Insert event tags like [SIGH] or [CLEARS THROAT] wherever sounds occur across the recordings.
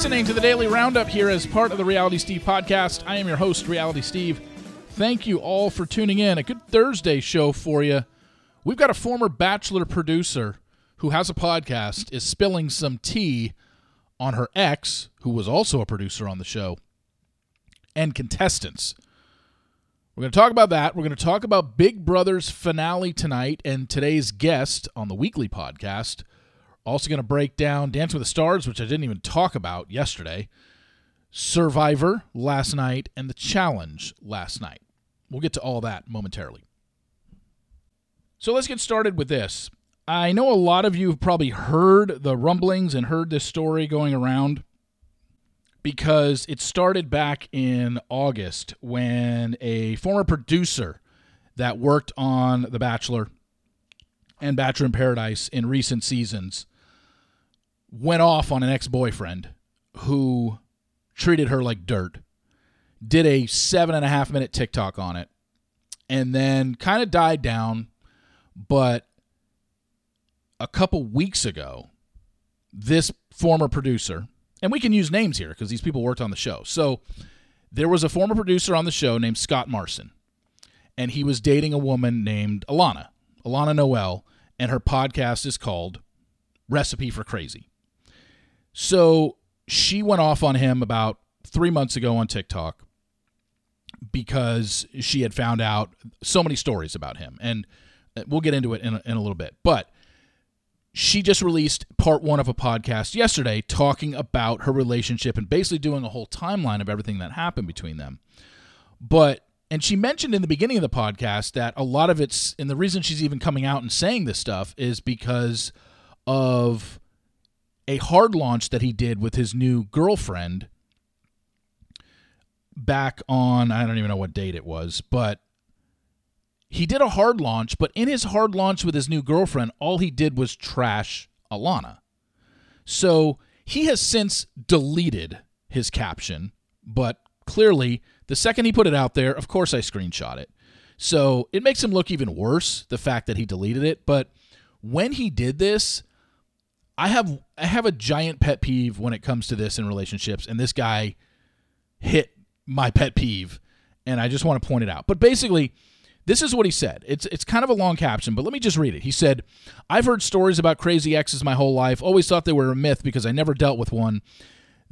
listening to the Daily Roundup here as part of the Reality Steve podcast. I am your host, Reality Steve. Thank you all for tuning in. A good Thursday show for you. We've got a former Bachelor producer who has a podcast, is spilling some tea on her ex, who was also a producer on the show, and contestants. We're going to talk about that. We're going to talk about Big Brother's finale tonight and today's guest on the weekly podcast. Also, going to break down Dance with the Stars, which I didn't even talk about yesterday, Survivor last night, and the challenge last night. We'll get to all that momentarily. So let's get started with this. I know a lot of you have probably heard the rumblings and heard this story going around because it started back in August when a former producer that worked on The Bachelor and Bachelor in Paradise in recent seasons went off on an ex boyfriend who treated her like dirt, did a seven and a half minute TikTok on it, and then kind of died down. But a couple weeks ago, this former producer, and we can use names here because these people worked on the show. So there was a former producer on the show named Scott Marson, and he was dating a woman named Alana, Alana Noel, and her podcast is called Recipe for Crazy. So she went off on him about three months ago on TikTok because she had found out so many stories about him. And uh, we'll get into it in a, in a little bit. But she just released part one of a podcast yesterday talking about her relationship and basically doing a whole timeline of everything that happened between them. But and she mentioned in the beginning of the podcast that a lot of it's and the reason she's even coming out and saying this stuff is because of a hard launch that he did with his new girlfriend back on I don't even know what date it was, but he did a hard launch, but in his hard launch with his new girlfriend, all he did was trash Alana. So he has since deleted his caption, but clearly, the second he put it out there, of course I screenshot it. So it makes him look even worse, the fact that he deleted it. But when he did this, I have I have a giant pet peeve when it comes to this in relationships, and this guy hit my pet peeve, and I just want to point it out. But basically, this is what he said. It's it's kind of a long caption, but let me just read it. He said, "I've heard stories about crazy exes my whole life. Always thought they were a myth because I never dealt with one.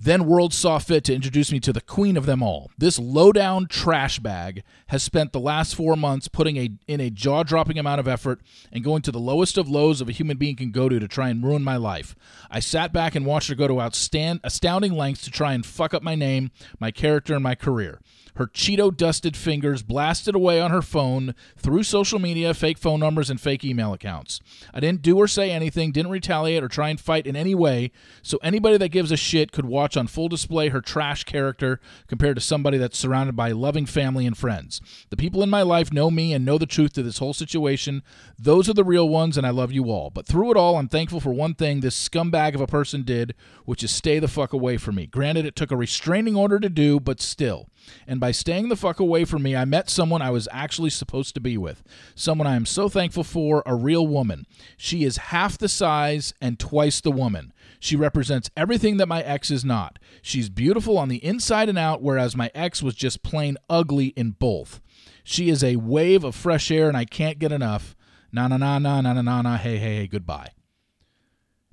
Then World saw fit to introduce me to the queen of them all. This low-down trash bag has spent the last four months putting a, in a jaw-dropping amount of effort and going to the lowest of lows of a human being can go to to try and ruin my life. I sat back and watched her go to outstand, astounding lengths to try and fuck up my name, my character, and my career. Her Cheeto dusted fingers blasted away on her phone through social media, fake phone numbers, and fake email accounts. I didn't do or say anything, didn't retaliate or try and fight in any way, so anybody that gives a shit could watch on full display her trash character compared to somebody that's surrounded by loving family and friends. The people in my life know me and know the truth to this whole situation. Those are the real ones, and I love you all. But through it all, I'm thankful for one thing this scumbag of a person did, which is stay the fuck away from me. Granted, it took a restraining order to do, but still. And by staying the fuck away from me, I met someone I was actually supposed to be with. Someone I am so thankful for, a real woman. She is half the size and twice the woman. She represents everything that my ex is not. She's beautiful on the inside and out, whereas my ex was just plain ugly in both. She is a wave of fresh air, and I can't get enough. Na na na na na na na na. Hey hey hey. Goodbye.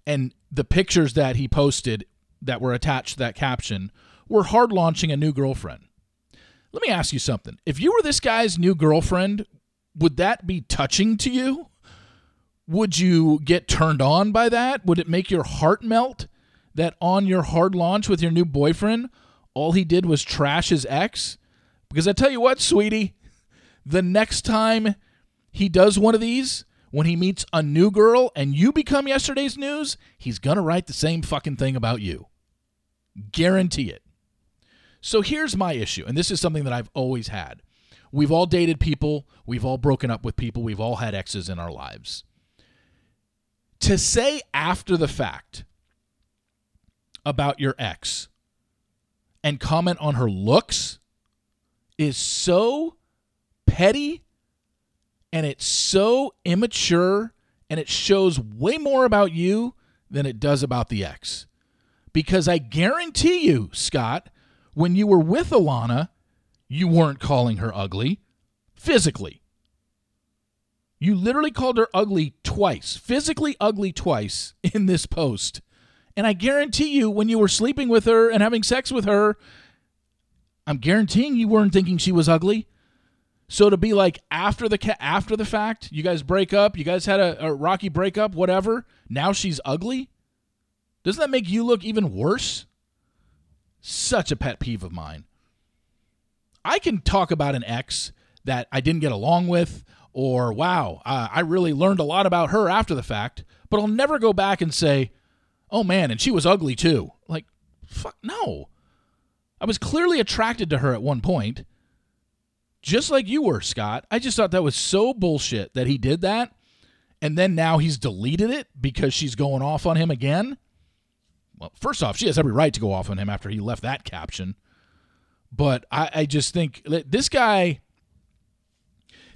And the pictures that he posted that were attached to that caption were hard launching a new girlfriend. Let me ask you something. If you were this guy's new girlfriend, would that be touching to you? Would you get turned on by that? Would it make your heart melt that on your hard launch with your new boyfriend, all he did was trash his ex? Because I tell you what, sweetie, the next time he does one of these, when he meets a new girl and you become yesterday's news, he's going to write the same fucking thing about you. Guarantee it. So here's my issue, and this is something that I've always had. We've all dated people, we've all broken up with people, we've all had exes in our lives. To say after the fact about your ex and comment on her looks is so petty and it's so immature and it shows way more about you than it does about the ex because I guarantee you, Scott, when you were with Alana, you weren't calling her ugly physically. You literally called her ugly twice, physically ugly twice in this post. And I guarantee you, when you were sleeping with her and having sex with her, I'm guaranteeing you weren't thinking she was ugly. So to be like after the after the fact, you guys break up, you guys had a, a rocky breakup, whatever. Now she's ugly. Doesn't that make you look even worse? Such a pet peeve of mine. I can talk about an ex that I didn't get along with, or wow, uh, I really learned a lot about her after the fact, but I'll never go back and say, oh man, and she was ugly too. Like, fuck, no. I was clearly attracted to her at one point, just like you were, Scott. I just thought that was so bullshit that he did that. And then now he's deleted it because she's going off on him again. Well, first off, she has every right to go off on him after he left that caption. But I, I just think this guy,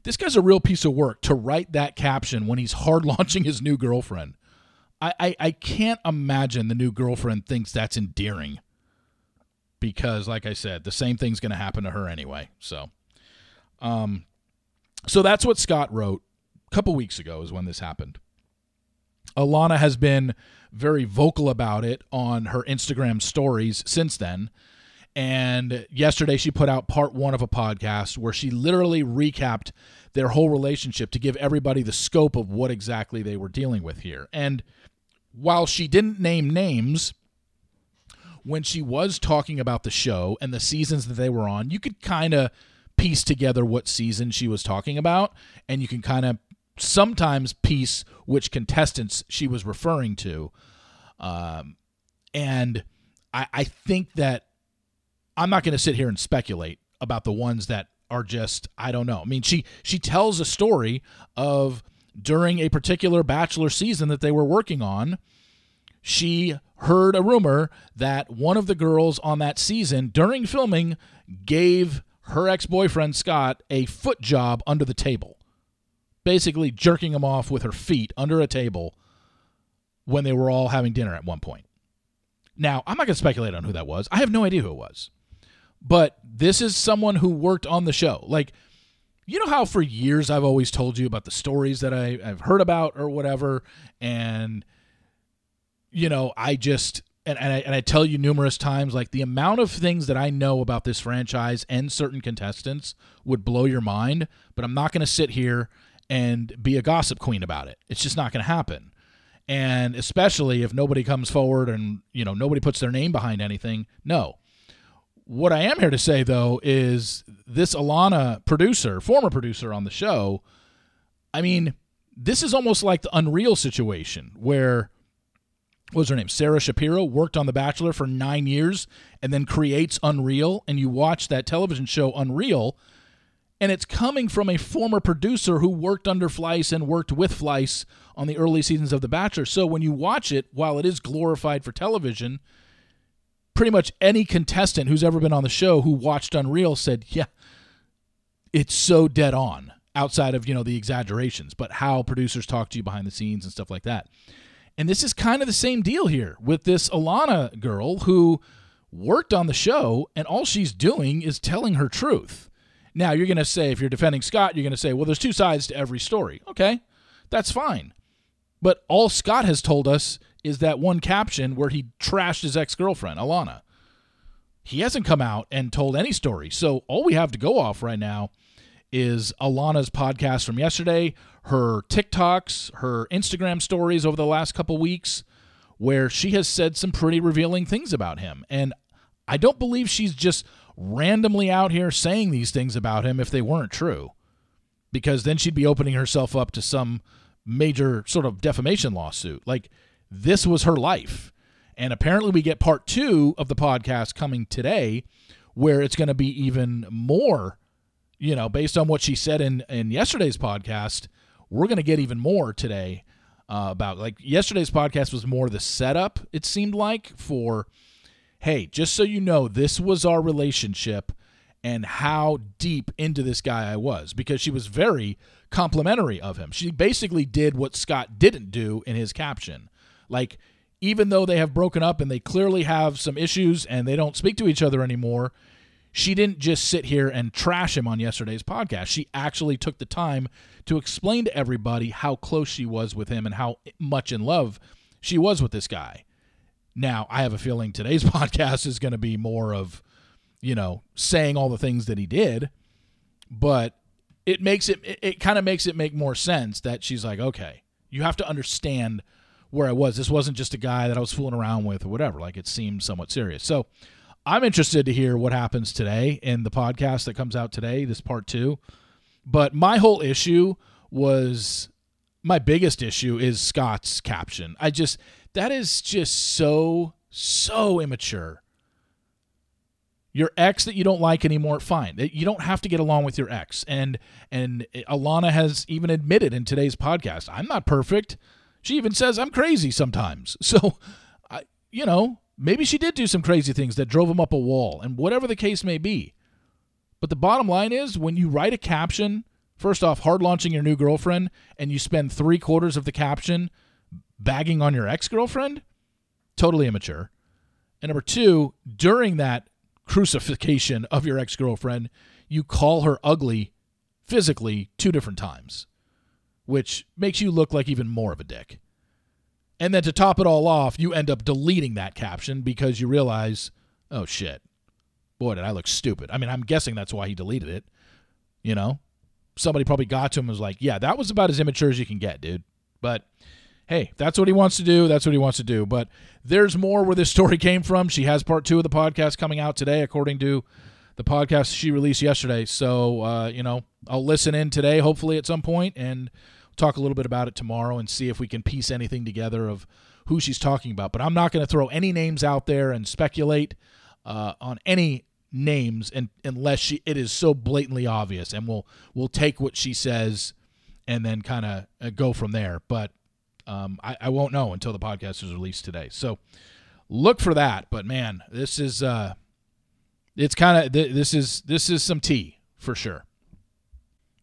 this guy's a real piece of work to write that caption when he's hard launching his new girlfriend. I, I, I can't imagine the new girlfriend thinks that's endearing because like I said, the same thing's going to happen to her anyway. So, um, so that's what Scott wrote a couple weeks ago is when this happened. Alana has been very vocal about it on her Instagram stories since then. And yesterday she put out part one of a podcast where she literally recapped their whole relationship to give everybody the scope of what exactly they were dealing with here. And while she didn't name names, when she was talking about the show and the seasons that they were on, you could kind of piece together what season she was talking about, and you can kind of sometimes piece which contestants she was referring to. Um, and I, I think that I'm not going to sit here and speculate about the ones that are just I don't know. I mean, she she tells a story of during a particular bachelor season that they were working on, she heard a rumor that one of the girls on that season during filming gave her ex-boyfriend Scott a foot job under the table. Basically jerking him off with her feet under a table when they were all having dinner at one point. Now, I'm not going to speculate on who that was. I have no idea who it was. But this is someone who worked on the show. Like you know how for years I've always told you about the stories that I, have heard about or whatever, and you know I just and and I, and I tell you numerous times like the amount of things that I know about this franchise and certain contestants would blow your mind, but I'm not going to sit here and be a gossip queen about it. It's just not going to happen. And especially if nobody comes forward and you know nobody puts their name behind anything, no. What I am here to say, though, is this Alana producer, former producer on the show, I mean, this is almost like the Unreal situation where, what was her name? Sarah Shapiro worked on The Bachelor for nine years and then creates Unreal. And you watch that television show, Unreal, and it's coming from a former producer who worked under Fleiss and worked with Fleiss on the early seasons of The Bachelor. So when you watch it, while it is glorified for television, pretty much any contestant who's ever been on the show who watched Unreal said, yeah, it's so dead on outside of, you know, the exaggerations, but how producers talk to you behind the scenes and stuff like that. And this is kind of the same deal here with this Alana girl who worked on the show and all she's doing is telling her truth. Now, you're going to say, if you're defending Scott, you're going to say, well, there's two sides to every story. Okay, that's fine. But all Scott has told us is that one caption where he trashed his ex girlfriend, Alana. He hasn't come out and told any story. So all we have to go off right now is Alana's podcast from yesterday, her TikToks, her Instagram stories over the last couple weeks, where she has said some pretty revealing things about him. And I don't believe she's just randomly out here saying these things about him if they weren't true, because then she'd be opening herself up to some major sort of defamation lawsuit. Like, this was her life. And apparently, we get part two of the podcast coming today, where it's going to be even more, you know, based on what she said in, in yesterday's podcast. We're going to get even more today uh, about like yesterday's podcast was more the setup, it seemed like, for hey, just so you know, this was our relationship and how deep into this guy I was because she was very complimentary of him. She basically did what Scott didn't do in his caption. Like even though they have broken up and they clearly have some issues and they don't speak to each other anymore, she didn't just sit here and trash him on yesterday's podcast. She actually took the time to explain to everybody how close she was with him and how much in love she was with this guy. Now, I have a feeling today's [LAUGHS] podcast is going to be more of, you know, saying all the things that he did, but it makes it, it, kind of makes it make more sense that she's like, okay, you have to understand where I was. This wasn't just a guy that I was fooling around with or whatever. Like it seemed somewhat serious. So I'm interested to hear what happens today in the podcast that comes out today, this part two. But my whole issue was my biggest issue is Scott's caption. I just that is just so so immature. Your ex that you don't like anymore, fine. You don't have to get along with your ex. And and Alana has even admitted in today's podcast, I'm not perfect. She even says I'm crazy sometimes. [LAUGHS] So, I, you know, maybe she did do some crazy things that drove him up a wall, and whatever the case may be. But the bottom line is when you write a caption, first off, hard launching your new girlfriend, and you spend three quarters of the caption bagging on your ex girlfriend, totally immature. And number two, during that crucifixion of your ex girlfriend, you call her ugly physically two different times which makes you look like even more of a dick. And then to top it all off, you end up deleting that caption because you realize, oh shit, boy, did I look stupid. I mean, I'm guessing that's why he deleted it. You know, somebody probably got to him and was like, yeah, that was about as immature as you can get, dude. But hey, that's what he wants to do. That's what he wants to do. But there's more where this story came from. She has part two of the podcast coming out today, according to the podcast she released yesterday. So, uh, you know, I'll listen in today, hopefully at some point, and talk a little bit about it tomorrow and see if we can piece anything together of who she's talking about. But I'm not going to throw any names out there and speculate uh, on any names and, unless she it is so blatantly obvious, and we'll we'll take what she says and then kind of uh, go from there. But um, I, I won't know until the podcast is released today. So look for that. But man, this is uh, it's kind of th- this is this is some tea for sure.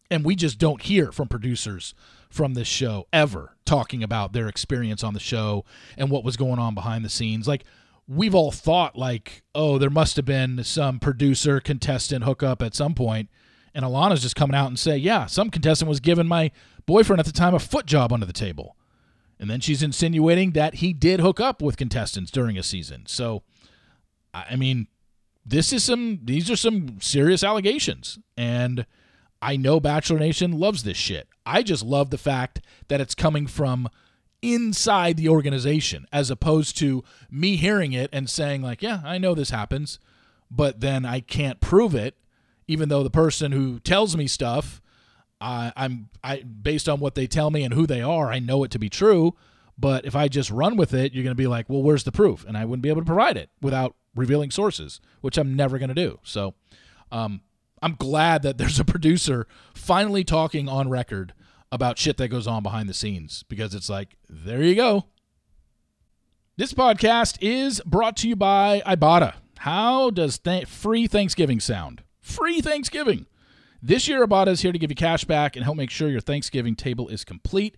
And we just don't hear from producers from this show ever talking about their experience on the show and what was going on behind the scenes. Like we've all thought like, oh, there must have been some producer contestant hookup at some point. And Alana's just coming out and say, yeah, some contestant was giving my boyfriend at the time a foot job under the table. And then she's insinuating that he did hook up with contestants during a season. So, I mean, this is some, these are some serious allegations. And I know Bachelor Nation loves this shit. I just love the fact that it's coming from inside the organization as opposed to me hearing it and saying like, "Yeah, I know this happens," but then I can't prove it even though the person who tells me stuff I, I'm I based on what they tell me and who they are, I know it to be true. But if I just run with it, you're going to be like, well, where's the proof? And I wouldn't be able to provide it without revealing sources, which I'm never going to do. So, um, I'm glad that there's a producer finally talking on record about shit that goes on behind the scenes because it's like, there you go. This podcast is brought to you by Ibotta. How does th- free Thanksgiving sound? Free Thanksgiving. This year, Ibotta is here to give you cash back and help make sure your Thanksgiving table is complete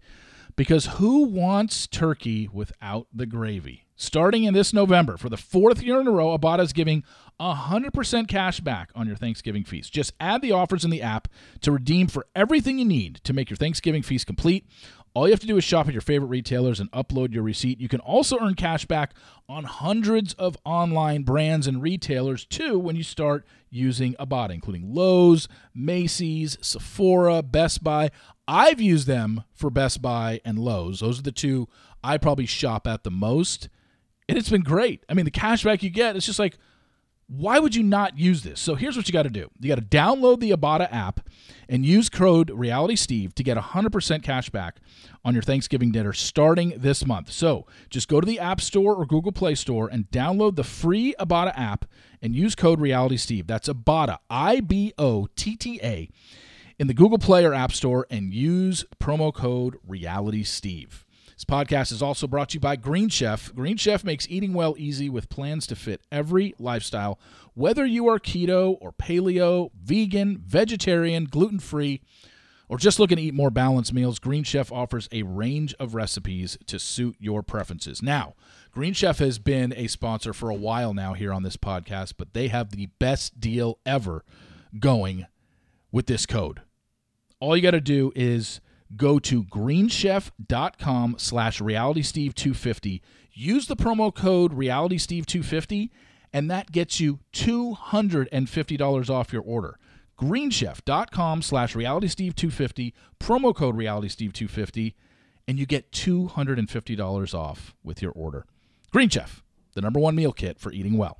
because who wants turkey without the gravy? Starting in this November, for the fourth year in a row, Ibotta is giving 100% cash back on your Thanksgiving feast. Just add the offers in the app to redeem for everything you need to make your Thanksgiving feast complete. All you have to do is shop at your favorite retailers and upload your receipt. You can also earn cash back on hundreds of online brands and retailers too when you start using Ibotta, including Lowe's, Macy's, Sephora, Best Buy. I've used them for Best Buy and Lowe's. Those are the two I probably shop at the most. And it's been great. I mean, the cash back you get, it's just like why would you not use this? So here's what you got to do. You got to download the Ibotta app and use code Reality Steve to get 100% cash back on your Thanksgiving dinner starting this month. So just go to the App Store or Google Play Store and download the free Ibotta app and use code Reality Steve. That's Ibotta, I B O T T A, in the Google Play or App Store and use promo code Reality Steve. This podcast is also brought to you by Green Chef. Green Chef makes eating well easy with plans to fit every lifestyle, whether you are keto or paleo, vegan, vegetarian, gluten free, or just looking to eat more balanced meals, Green Chef offers a range of recipes to suit your preferences. Now, Green Chef has been a sponsor for a while now here on this podcast, but they have the best deal ever going with this code. All you got to do is go to greenchef.com slash realitysteve250 use the promo code realitysteve250 and that gets you $250 off your order. Greenchef.com slash realitysteve250 promo code realitysteve250 and you get $250 off with your order. Green chef the number one meal kit for eating well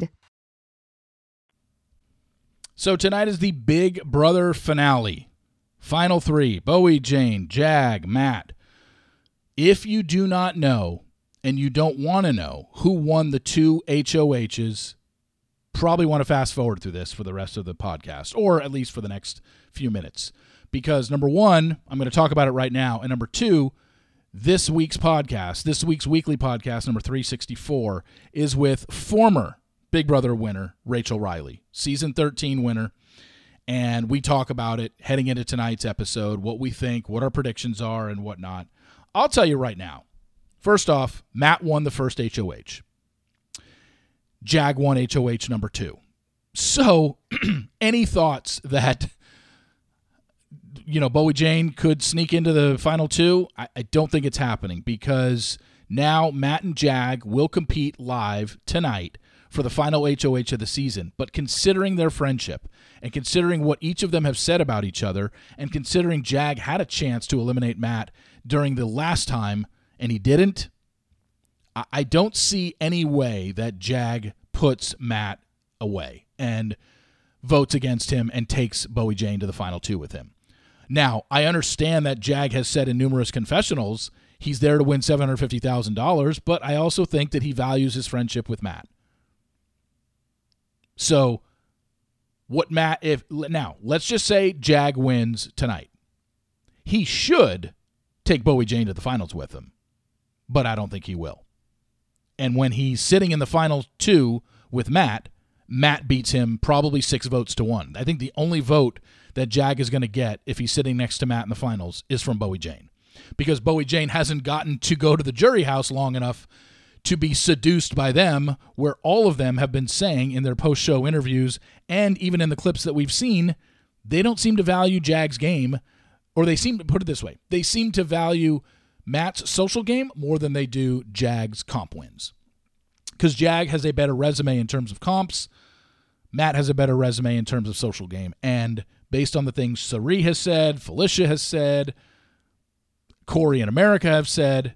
So tonight is the Big Brother finale. Final three Bowie, Jane, Jag, Matt. If you do not know and you don't want to know who won the two HOHs, probably want to fast forward through this for the rest of the podcast, or at least for the next few minutes. Because number one, I'm going to talk about it right now. And number two, this week's podcast, this week's weekly podcast, number 364, is with former Big Brother winner, Rachel Reilly, season 13 winner. And we talk about it heading into tonight's episode, what we think, what our predictions are, and whatnot. I'll tell you right now. First off, Matt won the first HOH. Jag won HOH number two. So, [CLEARS THROAT] any thoughts that you know Bowie Jane could sneak into the final two? I, I, don't think it's happening because now Matt and Jag will compete live tonight for the final HOH of the season. But considering their friendship and considering what each of them have said about each other, and considering Jag had a chance to eliminate Matt during the last time and he didn't, I don't see any way that Jag puts Matt away and votes against him and takes Bowie Jane to the final two with him. Now, I understand that Jag has said in numerous confessionals he's there to win $750,000, but I also think that he values his friendship with Matt. So, what Matt, if now, let's just say Jag wins tonight. He should take Bowie Jane to the finals with him, but I don't think he will. And when he's sitting in the final two with Matt, Matt beats him probably six votes to one. I think the only vote that Jag is going to get if he's sitting next to Matt in the finals is from Bowie Jane. Because Bowie Jane hasn't gotten to go to the jury house long enough to be seduced by them, where all of them have been saying in their post show interviews and even in the clips that we've seen, they don't seem to value Jag's game, or they seem to put it this way they seem to value Matt's social game more than they do Jag's comp wins. Because Jag has a better resume in terms of comps, Matt has a better resume in terms of social game. And based on the things Cirie has said, Felicia has said, Cory and America have said,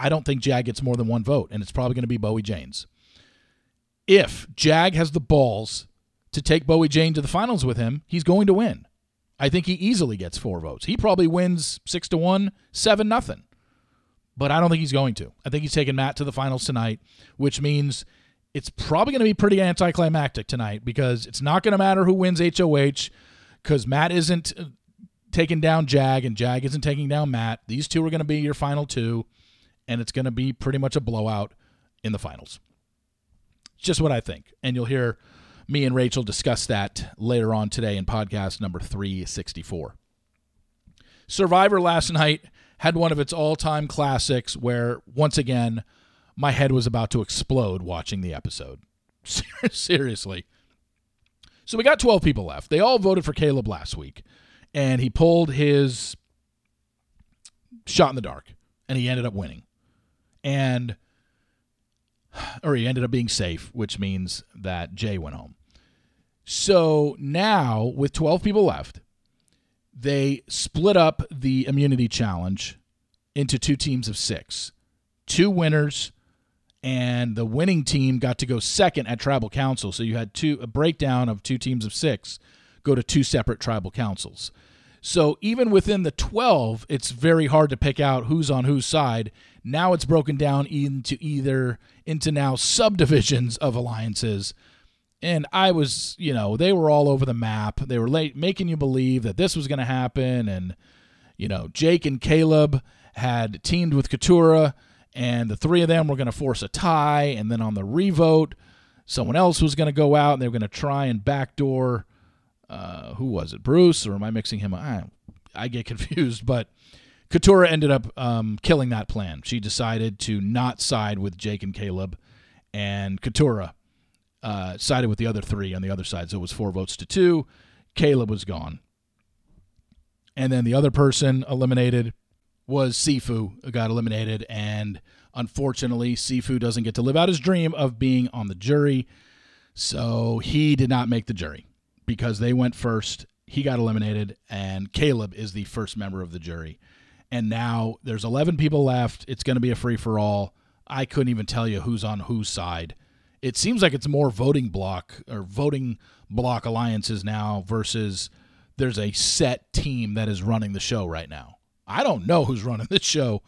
I don't think Jag gets more than one vote, and it's probably going to be Bowie Janes. If Jag has the balls to take Bowie Jane to the finals with him, he's going to win. I think he easily gets four votes. He probably wins six to one, seven nothing. But I don't think he's going to. I think he's taking Matt to the finals tonight, which means it's probably going to be pretty anticlimactic tonight because it's not going to matter who wins HOH because Matt isn't uh, taking down Jag and Jag isn't taking down Matt. These two are going to be your final two and it's going to be pretty much a blowout in the finals. Just what I think. And you'll hear me and Rachel discuss that later on today in podcast number 364. Survivor last night had one of its all time classics where, once again, my head was about to explode watching the episode. [LAUGHS] Seriously. So we got 12 people left. They all voted for Kaleb last week. and he pulled his shot in the dark, and he ended up winning, and [SIGHS] or he ended up being safe, which means that Jay went home. So now, with 12 people left, they split up the immunity challenge into two teams of six, two winners, and the winning team got to go second at tribal council. So you had two a breakdown of two teams of six go to two separate tribal councils. So even within the 12, it's very hard to pick out who's on whose side. Now it's broken down into either into now subdivisions of alliances. And I was, you know, they were all over the map. They were late, making you believe that this was going to happen. And, you know, Jake and Kaleb had teamed with Katurah, and the three of them were going to force a tie. And then on the revote, someone else was going to go out and they were going to try and backdoor uh, who was it, Bruce, or am I mixing him? I, I get [LAUGHS] confused, but Katurah ended up um, killing that plan. She decided to not side with Jake and Kaleb, and Katurah uh, sided with the other three on the other side. So it was four votes to two. Kaleb was gone. And then the other person eliminated was Sifu, got eliminated. And unfortunately, Sifu doesn't get to live out his dream of being on the jury. So he did not make the jury because they went first. He got eliminated, and Kaleb is the first member of the jury. And now there's 11 people left. It's going to be a free for all. I couldn't even tell you who's on whose side. It seems like it's more voting block or voting block alliances now versus there's a set team that is running the show right now. I don't know who's running the show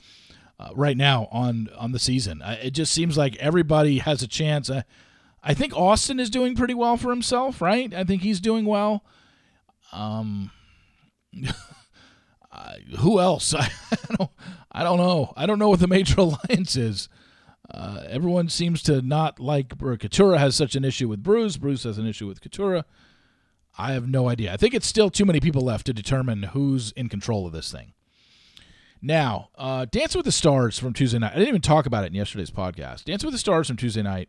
uh, right now on on the season. it just seems like everybody has a chance. Uh, I think Austin is doing pretty well for himself, right? I think he's doing well. Um, [LAUGHS] uh, who else? [LAUGHS] I, don't. I don't know. I don't know what the major [LAUGHS] alliance is. Uh, everyone seems to not like Katurah has such an issue with Bruce. Bruce has an issue with Katurah. I have no idea. I think it's still too many people left to determine who's in control of this thing. Now, uh, Dance with the Stars from Tuesday night. I didn't even talk about it in yesterday's podcast. Dance with the Stars from Tuesday night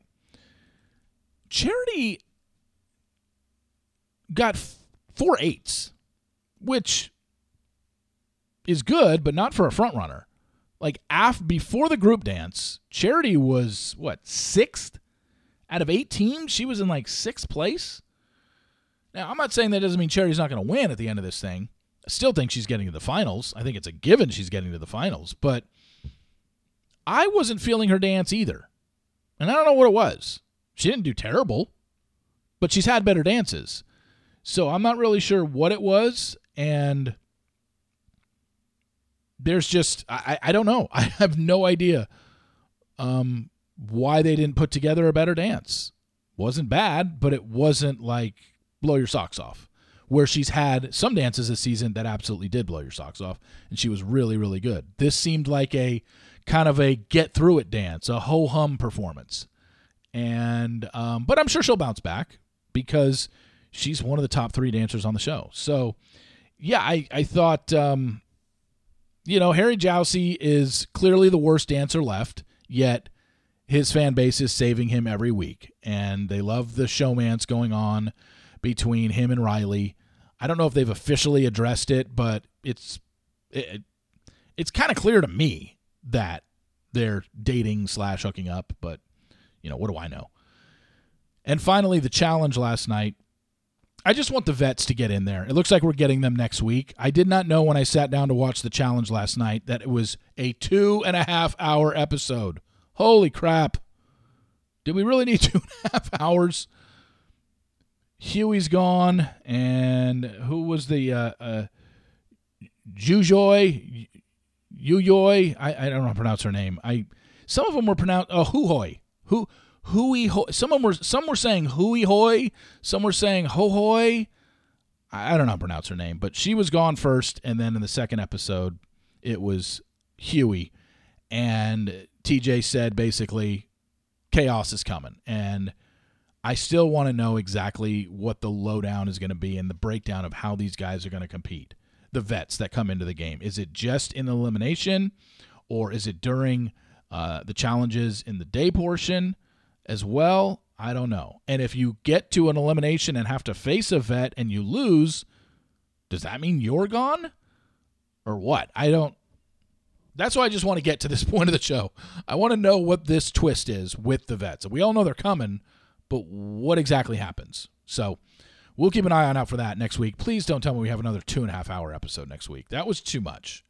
Charity got four eights, which is good, but not for a front runner. Like af- before the group dance, Charity was what sixth out of eight teams. She was in like sixth place. Now I'm not saying that doesn't mean Charity's not going to win at the end of this thing. I still think she's getting to the finals. I think it's a given she's getting to the finals, but I wasn't feeling her dance either. And I don't know what it was. She didn't do terrible, but she's had better dances. So I'm not really sure what it was. And there's just, I, I don't know. [LAUGHS] I have no idea um, why they didn't put together a better dance. Wasn't bad, but it wasn't like blow your socks off. Where she's had some dances this season that absolutely did blow your socks off, and she was really, really good. This seemed like a kind of a get through it dance, a ho hum performance and um, but I'm sure she'll bounce back because she's one of the top three dancers on the show. So yeah, I I thought um, you know Harry Jowsey is clearly the worst dancer left, yet his fan base is saving him every week, and they love the showmance going on between him and Rylee. I don't know if they've officially addressed it, but it's it, it's kind of clear to me that they're dating slash hooking up, but you know, what do I know? And finally, the challenge last night. I just want the vets to get in there. It looks like we're getting them next week. I did not know when I sat down to watch the challenge last night that it was a two and a half hour episode. Holy crap. Did we really need [LAUGHS] two and a half hours? Hughie's gone, and who was the uh, uh, Jujoy, Yuyoy? I, I don't know how to pronounce her name. I some of them were pronounced oh Huhoy. Who hooey ho- some were some were saying hooey hoy, some were saying ho hoy. I don't know how to pronounce her name, but she was gone first, and then in the second episode, it was Hughie, and TJ said basically, chaos is coming, and I still want to know exactly what the lowdown is going to be and the breakdown of how these guys are going to compete. The vets that come into the game. Is it just in elimination, or is it during uh, the challenges in the day portion as well. I don't know. And if you get to an elimination and have to face a vet and you lose, Does that mean you're gone? Or what? I don't. That's why I just want to get to this [LAUGHS] point of the show. I want to know what this twist is with the vets. We all know they're coming, but what exactly happens? So we'll keep an eye on out for that next week. Please don't tell me we have another two and a half hour episode next week. That was too much.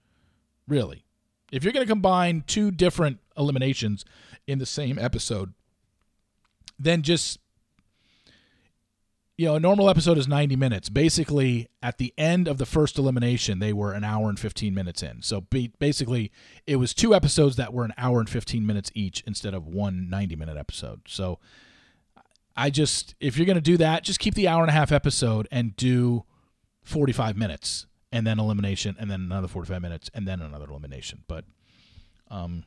Really. If you're going to combine two different eliminations in the same episode, then just you know, a normal episode is 90 minutes. Basically, at the end of the first elimination, they were an hour and 15 minutes in. So basically, it was two episodes that were an hour and 15 minutes each instead of one 90 minute episode. So I just, if you're going to do that, just keep the hour and a half episode and do 45 minutes and then elimination and then another 45 minutes and then another elimination. But, um,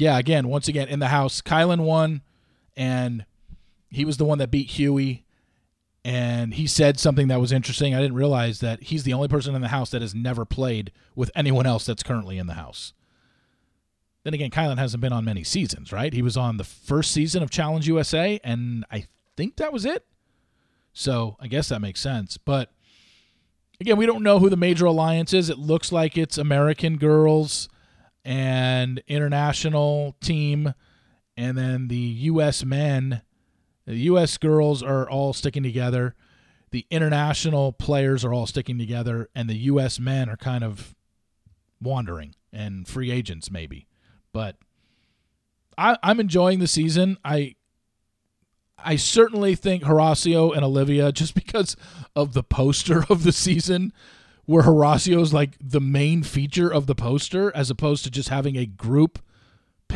yeah, again, once again, in the house, Kylan won and he was the one that beat Hughie and he said something that was interesting. I didn't realize that he's the only person in the house that has never played with anyone else that's currently in the house. Then again, Kyland hasn't been on many seasons, right? He was on the first season of Challenge USA, and I think that was it. So I guess that makes sense. But again, we don't know who the major alliance is. It looks like it's American girls and international team, and then the U.S. men the U.S. girls are all sticking together. The international players are all sticking together, and the U.S. men are kind of wandering and free agents, maybe. But I, I'm enjoying the season. I I certainly think Horacio and Olivia, [LAUGHS] just because of the poster of the season, where Horacio's like the main feature of the poster, as opposed to just having a group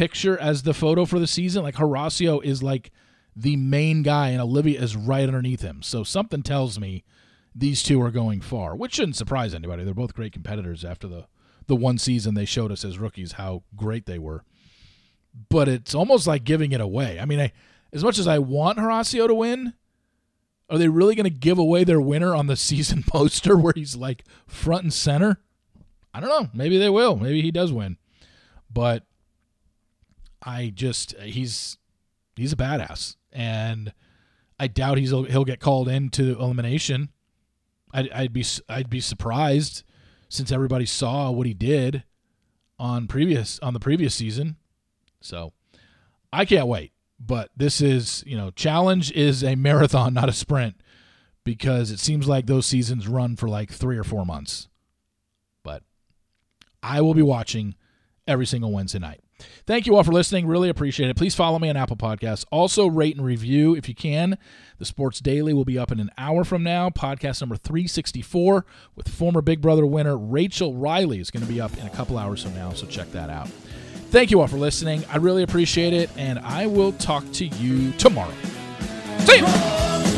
picture as the photo for the season. Like Horacio is like the main guy, and Olivia is right underneath him. So something tells me these two are going far, which shouldn't surprise anybody. They're both great competitors after the the one season they showed us as rookies how great they were. But it's almost like giving it away. I mean, I, as much as I want Horacio to win, are they really going to give away their winner on the [LAUGHS] season poster where he's like front and center? I don't know. Maybe they will. Maybe he does win. But I just he's he's a badass and I doubt he's he'll get called into elimination. I'd, I'd be I'd be surprised since everybody saw what he did on previous on the previous season. So I can't wait. But this is you know challenge is a marathon, not a sprint, because it seems like those seasons run for like three or four months. But I will be watching every single Wednesday night. Thank you all for listening. Really appreciate it. Please follow me on Apple Podcasts. Also, rate and review if you can. The Sports Daily will be up in an hour from now. Podcast number 364 with former Big Brother winner Rachel Reilly is going to be up in a couple hours from now, so check that out. Thank you all for listening. I really appreciate it, and I will talk to you tomorrow. See you.